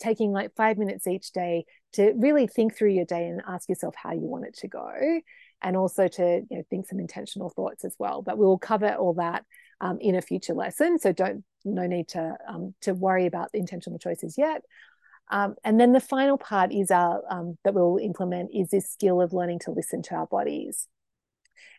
taking like five minutes each day to really think through your day and ask yourself how you want it to go and also to you know, think some intentional thoughts as well. But we will cover all that um, in a future lesson. So don't no need to um, to worry about the intentional choices yet. Um, and then the final part is our um, that we'll implement is this skill of learning to listen to our bodies.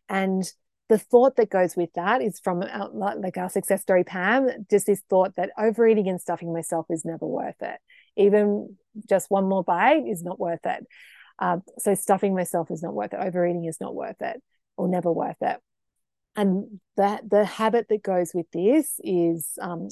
And the thought that goes with that is from our, like our success story, Pam, just this thought that overeating and stuffing myself is never worth it. Even just one more bite is not worth it. Um, so stuffing myself is not worth it. Overeating is not worth it or never worth it. And that the habit that goes with this is um,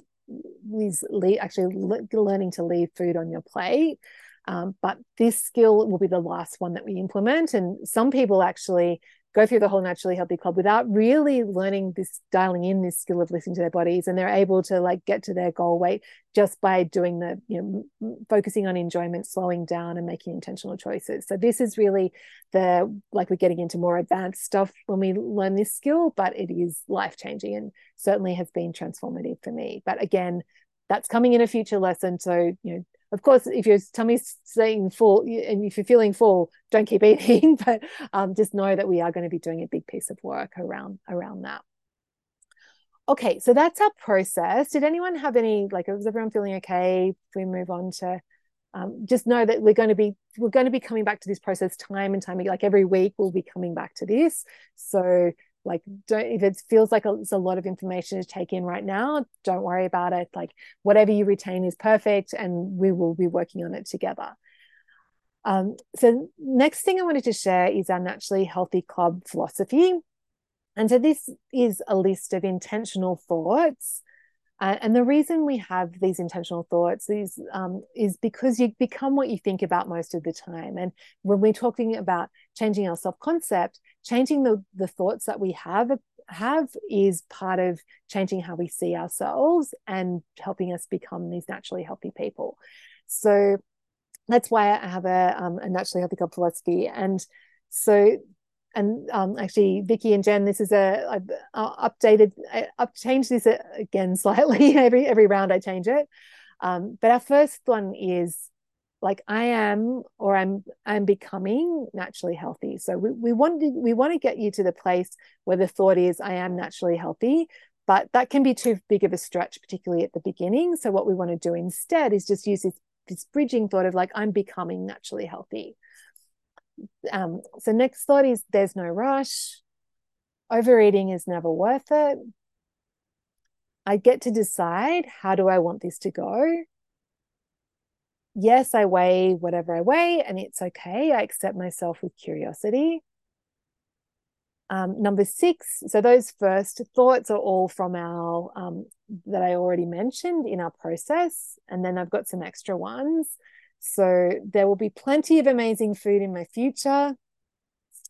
is le- actually le- learning to leave food on your plate. Um, but this skill will be the last one that we implement. And some people actually go through the whole naturally healthy club without really learning this dialing in this skill of listening to their bodies and they're able to like get to their goal weight just by doing the you know focusing on enjoyment slowing down and making intentional choices. So this is really the like we're getting into more advanced stuff when we learn this skill but it is life changing and certainly has been transformative for me. But again that's coming in a future lesson so you know of course, if your tummy's saying full and if you're feeling full, don't keep eating. But um, just know that we are going to be doing a big piece of work around around that. Okay, so that's our process. Did anyone have any like? Is everyone feeling okay? We move on to um, just know that we're going to be we're going to be coming back to this process time and time again. Like every week, we'll be coming back to this. So like don't if it feels like it's a lot of information to take in right now don't worry about it. Like whatever you retain is perfect and we will be working on it together. Um, so next thing i wanted to share is our naturally healthy club philosophy. And so this is a list of intentional thoughts uh, and the reason we have these intentional thoughts is, um, is because you become what you think about most of the time. And when we're talking about changing our self concept, changing the, the thoughts that we have have is part of changing how we see ourselves and helping us become these naturally healthy people. So that's why I have a, um, a naturally healthy club philosophy. And so and um, actually Vicky and Jen, this is a I've uh, updated, I, have changed this again slightly every every round I change it. Um, but our first one is like I am or I'm I'm becoming naturally healthy. So we, we want to we want to get you to the place where the thought is I am naturally healthy, but that can be too big of a stretch, particularly at the beginning. So what we want to do instead is just use this this bridging thought of like I'm becoming naturally healthy. Um, so next thought is there's no rush. Overeating is never worth it. I get to decide how do I want this to go. Yes, I weigh whatever I weigh, and it's okay. I accept myself with curiosity. Um, number six, so those first thoughts are all from our um, that I already mentioned in our process, and then I've got some extra ones. So there will be plenty of amazing food in my future.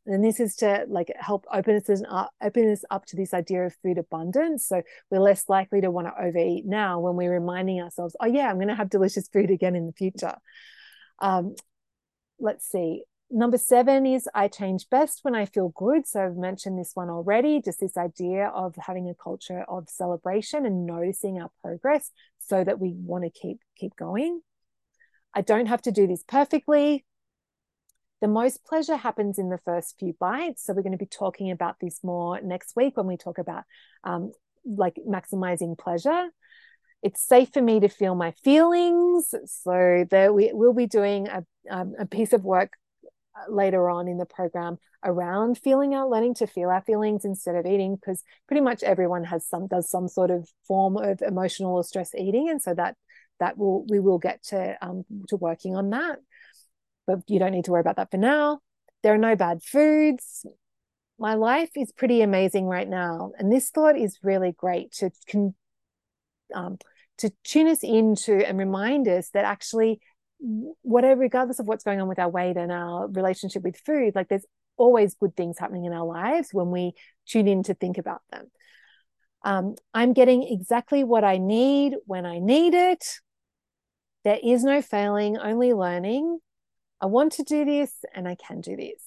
And this is to like help open us up, open us up to this idea of food abundance. So we're less likely to want to overeat now when we're reminding ourselves, oh yeah, I'm going to have delicious food again in the future. Um, let's see. Number seven is I change best when I feel good. So I've mentioned this one already, just this idea of having a culture of celebration and noticing our progress so that we want to keep keep going. I don't have to do this perfectly. The most pleasure happens in the first few bites. So we're going to be talking about this more next week when we talk about um, like maximizing pleasure. It's safe for me to feel my feelings. So there we will be doing a, um, a piece of work uh, later on in the program around feeling our learning to feel our feelings instead of eating because pretty much everyone has some does some sort of form of emotional or stress eating and so that that will we will get to um, to working on that. But you don't need to worry about that for now. There are no bad foods. My life is pretty amazing right now and this thought is really great to can um, to tune us into and remind us that actually whatever regardless of what's going on with our weight and our relationship with food like there's always good things happening in our lives when we tune in to think about them. Um, i'm getting exactly what i need when i need it there is no failing, only learning. I want to do this and I can do this.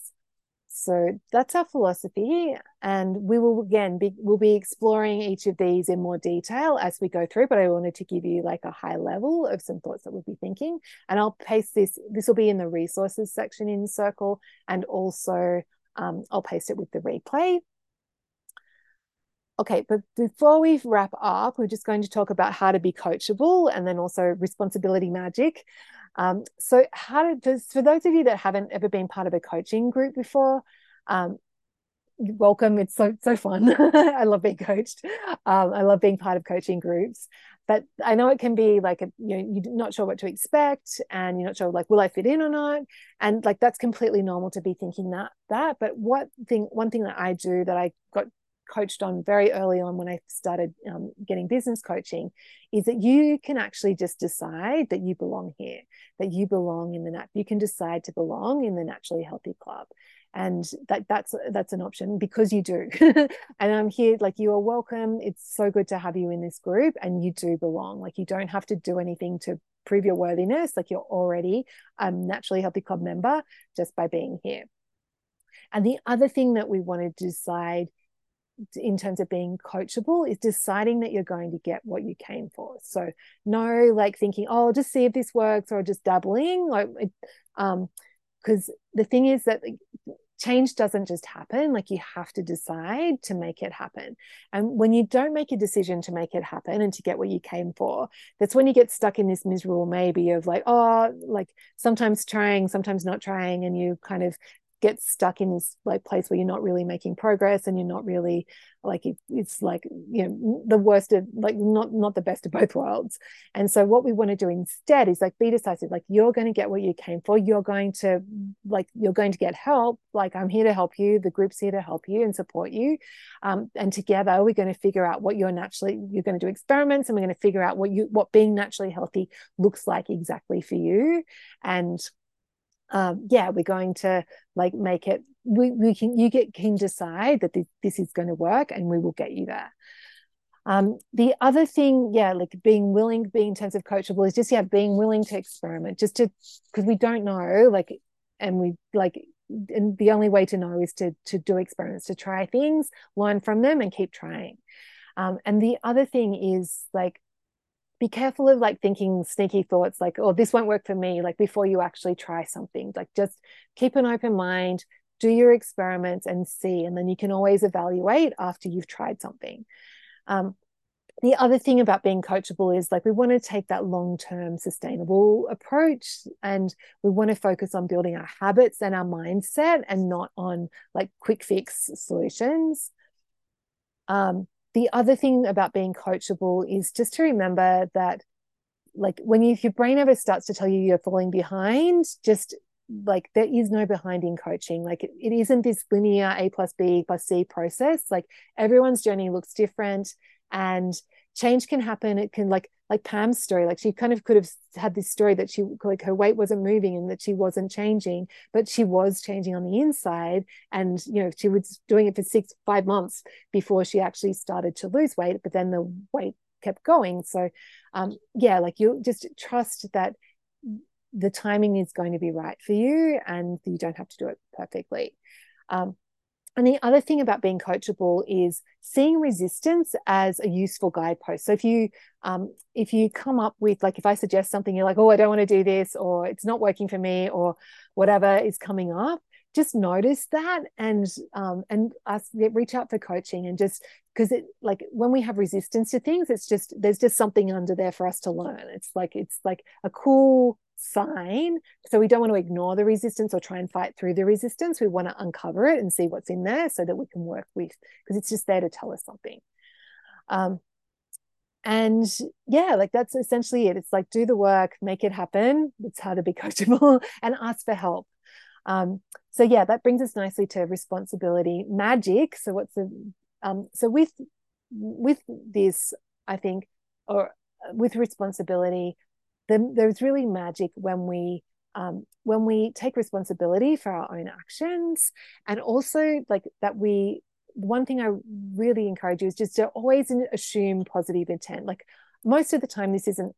So that's our philosophy. And we will again be we'll be exploring each of these in more detail as we go through, but I wanted to give you like a high level of some thoughts that we'll be thinking. And I'll paste this, this will be in the resources section in Circle, and also um, I'll paste it with the replay. Okay, but before we wrap up, we're just going to talk about how to be coachable and then also responsibility magic. Um, so, how to, for those of you that haven't ever been part of a coaching group before, um, welcome. It's so so fun. I love being coached. Um, I love being part of coaching groups. But I know it can be like a, you know you're not sure what to expect, and you're not sure like will I fit in or not, and like that's completely normal to be thinking that that. But what thing one thing that I do that I got coached on very early on when I started um, getting business coaching is that you can actually just decide that you belong here, that you belong in the nat. You can decide to belong in the naturally healthy club, and that that's that's an option because you do. and I'm here, like you are welcome. It's so good to have you in this group, and you do belong. Like you don't have to do anything to prove your worthiness. Like you're already a naturally healthy club member just by being here. And the other thing that we want to decide in terms of being coachable is deciding that you're going to get what you came for. So no like thinking, oh, I'll just see if this works or just dabbling. Like um because the thing is that change doesn't just happen like you have to decide to make it happen and when you don't make a decision to make it happen and to get what you came for that's when you get stuck in this miserable maybe of like oh like sometimes trying sometimes not trying and you kind of get stuck in this like place where you're not really making progress and you're not really like it, it's like you know the worst of like not not the best of both worlds. And so what we want to do instead is like be decisive. Like you're going to get what you came for. You're going to like you're going to get help. Like i'm here to help you. The group's here to help you and support you. Um, and together we're going to figure out what you're naturally you're going to do experiments and we're going to figure out what you what being naturally healthy looks like exactly for you. And um, yeah, we're going to like make it. We, we can you get can decide that this, this is going to work, and we will get you there. Um, the other thing, yeah, like being willing, being in terms of coachable is just yeah, being willing to experiment, just to because we don't know, like, and we like, and the only way to know is to to do experiments, to try things, learn from them, and keep trying. Um, and the other thing is like be careful of like thinking sneaky thoughts like oh this won't work for me like before you actually try something. Like just keep an open mind do your experiments and see and then you can always evaluate after you've tried something. Um, the other thing about being coachable is like we want to take that long term sustainable approach and we want to focus on building our habits and our mindset and not on like quick fix solutions. Um, the other thing about being coachable is just to remember that like when you, if your brain ever starts to tell you you're falling behind just like there is no behind in coaching. Like it, it isn't this linear a plus b plus c process. Like everyone's journey looks different and change can happen. It can like like Pam's story like she kind of could have had this story that she like her weight wasn't moving and that she wasn't changing but she was changing on the inside. And you know she was doing it for 6 5 months before she actually started to lose weight but then the weight kept going. So um yeah like you just trust that the timing is going to be right for you and you don't have to do it perfectly. Um and the other thing about being coachable is seeing resistance as a useful guidepost. So if you um, if you come up with like if I suggest something, you're like, oh, I don't want to do this, or it's not working for me, or whatever is coming up, just notice that and um, and us reach out for coaching and just because it like when we have resistance to things, it's just there's just something under there for us to learn. It's like it's like a cool sign. So we don't want to ignore the resistance or try and fight through the resistance. We want to uncover it and see what's in there so that we can work with, because it's just there to tell us something. Um, and yeah, like that's essentially it. It's like do the work, make it happen. It's how to be coachable and ask for help. Um, so yeah, that brings us nicely to responsibility magic. So what's the um, so with with this, I think, or with responsibility, then there's really magic when we um, when we take responsibility for our own actions. And also like that we one thing i really encourage you is just to always assume positive intent. Like most of the time this isn't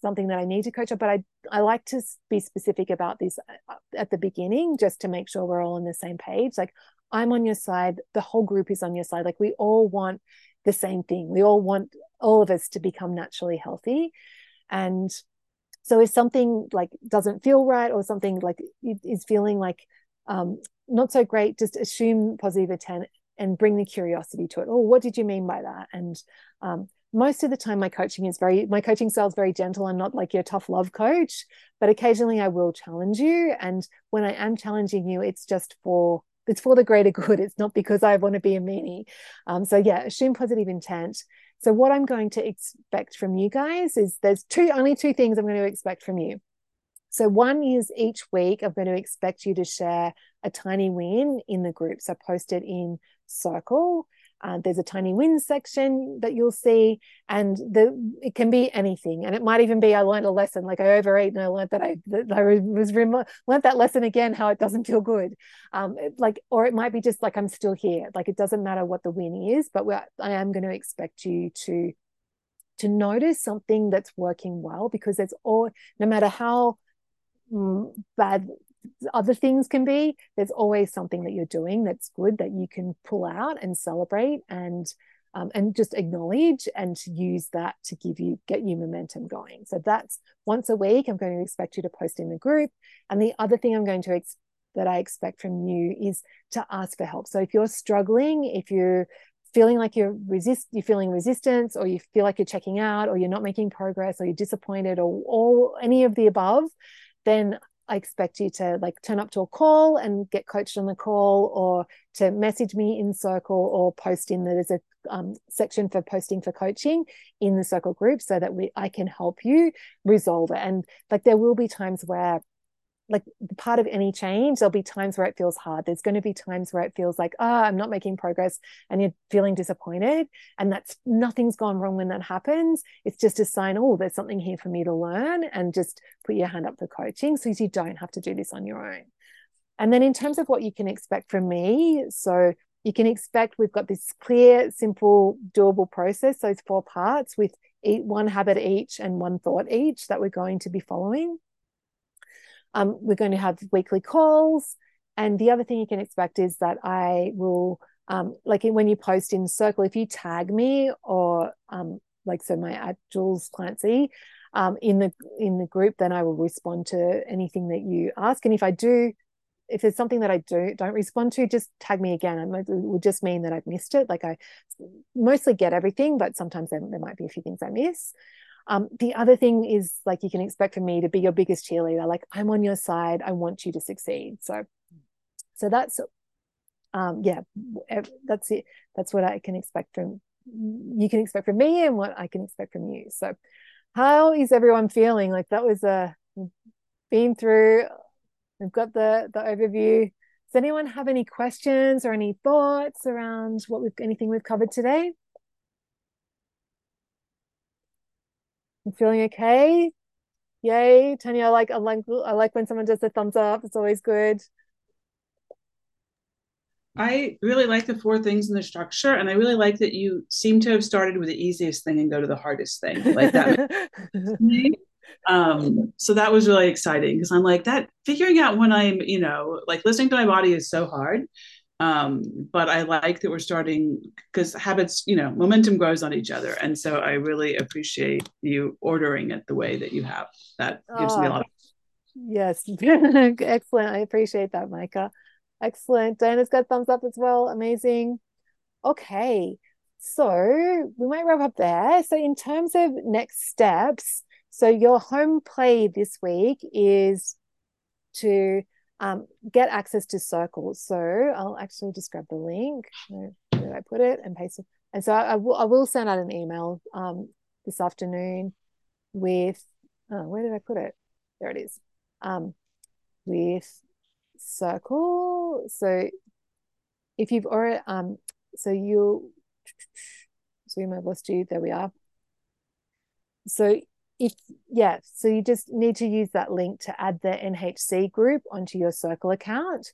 something that i need to coach up but i i like to be specific about this uh, at the beginning just to make sure we're all on the same page. Like i'm on your side the whole group is on your side. Like we all want the same thing. We all want all of us to become naturally healthy. And so if something like doesn't feel right or something like is feeling like um, not so great, just assume positive intent and bring the curiosity to it. Oh, what did you mean by that? And um, most of the time, my coaching is very, my coaching style is very gentle. I'm not like your tough love coach, but occasionally I will challenge you. And when I am challenging you, it's just for it's for the greater good. It's not because I want to be a meanie. Um, so yeah, assume positive intent so what I'm going to expect from you guys is there's two only two things I'm going to expect from you. So one is each week I'm going to expect you to share a tiny win in the group. So post it in Circle. Uh, there's a tiny wins section that you'll see, and the it can be anything, and it might even be I learned a lesson, like I overate and I learned that I that I was rem- learned that lesson again, how it doesn't feel good, um, like or it might be just like I'm still here, like it doesn't matter what the win is, but I am going to expect you to to notice something that's working well because it's all no matter how mm, bad other things can be. There's always something that you're doing that's good that you can pull out and celebrate and um, and just acknowledge and use that to give you get you momentum going. So that's once a week i'm going to expect you to post in the group. And the other thing i'm going to ex- that i expect from you is to ask for help. So if you're struggling if you're feeling like you're resist you're feeling resistance or you feel like you're checking out or you're not making progress or you're disappointed or all any of the above then I expect you to like turn up to a call and get coached on the call or to message me in circle or post in that there's a um, section for posting for coaching in the circle group so that we I can help you resolve it. And like there will be times where like part of any change there'll be times where it feels hard. There's going to be times where it feels like oh i'm not making progress and you're feeling disappointed and that's nothing's gone wrong when that happens. It's just a sign oh there's something here for me to learn and just put your hand up for coaching so you don't have to do this on your own. And then in terms of what you can expect from me so you can expect we've got this clear simple doable process those four parts with one habit each and one thought each that we're going to be following um, we're going to have weekly calls. And the other thing you can expect is that I will, um, like when you post in Circle, if you tag me or um, like so my at Jules Clancy um, in the in the group, then I will respond to anything that you ask. And if I do, if there's something that I do don't respond to, just tag me again. It would just mean that I've missed it. Like I mostly get everything, but sometimes there, there might be a few things I miss. Um, the other thing is like you can expect from me to be your biggest cheerleader. Like I'm on your side. I want you to succeed. So, so that's, um, yeah, that's it. That's what I can expect from you can expect from me and what I can expect from you. So, how is everyone feeling? Like that was a been through. We've got the the overview. Does anyone have any questions or any thoughts around what we've anything we've covered today? I'm feeling okay. Yay, Tanya, I like I like I like when someone does a thumbs up. It's always good. I really like the four things in the structure, and I really like that you seem to have started with the easiest thing and go to the hardest thing. Like that. um, so that was really exciting because I'm like that figuring out when I'm, you know, like listening to my body is so hard um, but I like that we're starting because habits, you know, momentum grows on each other, and so I really appreciate you ordering it the way that you have. That gives oh, me a lot. Of- yes, excellent. I appreciate that, Micah. Excellent. Diana's got thumbs up as well. Amazing. Okay, so we might wrap up there. So in terms of next steps, so your home play this week is to um, get access to circles. So I'll actually just grab the link. Where, did I put it and paste it? And so I, I, will, I will send out an email um, this afternoon with, oh, where did I put it? There it is. Um, with circle. So if you've already, um, so you, zoom, I've lost you. There we are. So if yeah so you just need to use that link to add the nhc group onto your circle account.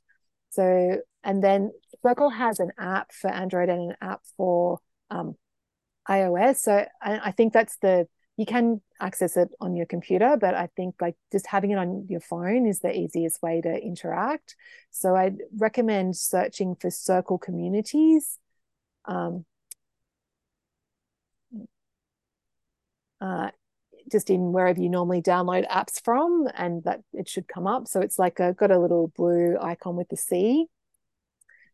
So and then circle has an app for android and an app for um, ios so I, I think that's the you can access it on your computer but i think like just having it on your phone is the easiest way to interact. So i'd recommend searching for circle communities um, uh, just in wherever you normally download apps from, and that it should come up. So it's like a, got a little blue icon with the C.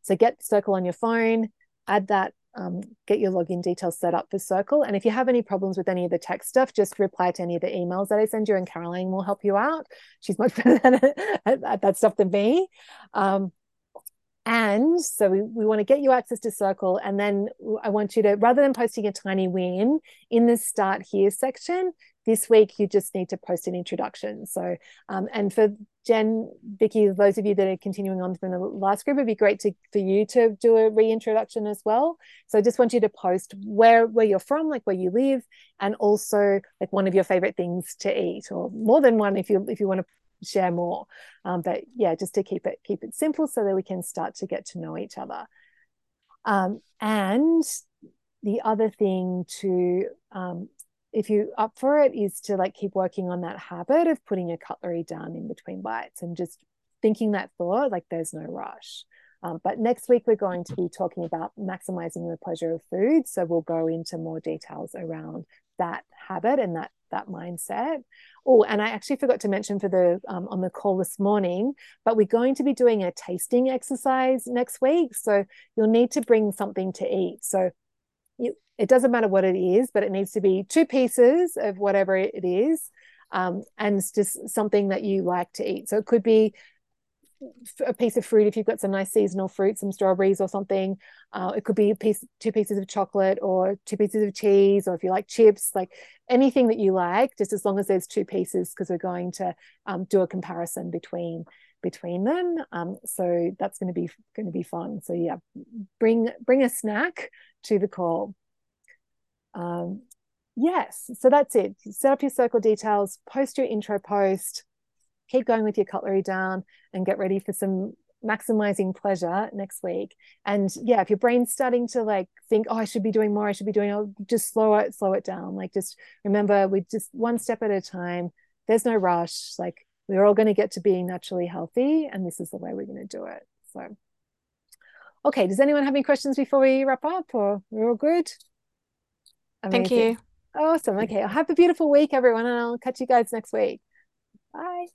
So get Circle on your phone, add that, um, get your login details set up for Circle. And if you have any problems with any of the tech stuff, just reply to any of the emails that I send you, and Caroline will help you out. She's much better at, at that stuff than me. Um, and so we, we want to get you access to Circle. And then I want you to, rather than posting a tiny win in the start here section, this week you just need to post an introduction. So, um, and for Jen, Vicky, those of you that are continuing on from the last group, it'd be great to for you to do a reintroduction as well. So I just want you to post where where you're from, like where you live, and also like one of your favorite things to eat, or more than one if you if you want to share more. Um, but yeah, just to keep it keep it simple so that we can start to get to know each other. Um, and the other thing to um, if you up for it is to like keep working on that habit of putting your cutlery down in between bites and just thinking that thought like there's no rush. Um, but next week we're going to be talking about maximizing the pleasure of food. So we'll go into more details around that habit and that that mindset. Oh and i actually forgot to mention for the um, on the call this morning but we're going to be doing a tasting exercise next week. So you'll need to bring something to eat. So it doesn't matter what it is, but it needs to be two pieces of whatever it is. Um, and it's just something that you like to eat. So it could be a piece of fruit if you've got some nice seasonal fruit, some strawberries or something. Uh, it could be a piece, two pieces of chocolate or two pieces of cheese, or if you like chips, like anything that you like, just as long as there's two pieces, because we're going to um, do a comparison between between them. Um, so that's going to be going to be fun. So yeah, bring bring a snack to the call. Um, yes, so that's it. Set up your circle details, post your intro post, keep going with your cutlery down, and get ready for some maximizing pleasure next week. And yeah, if your brain's starting to like think, oh, I should be doing more, I should be doing, oh, just slow it, slow it down. Like just remember, we just one step at a time. There's no rush. Like we're all going to get to being naturally healthy, and this is the way we're going to do it. So, okay, does anyone have any questions before we wrap up, or we're all good? Amazing. Thank you. Awesome. Okay. Have a beautiful week, everyone, and I'll catch you guys next week. Bye.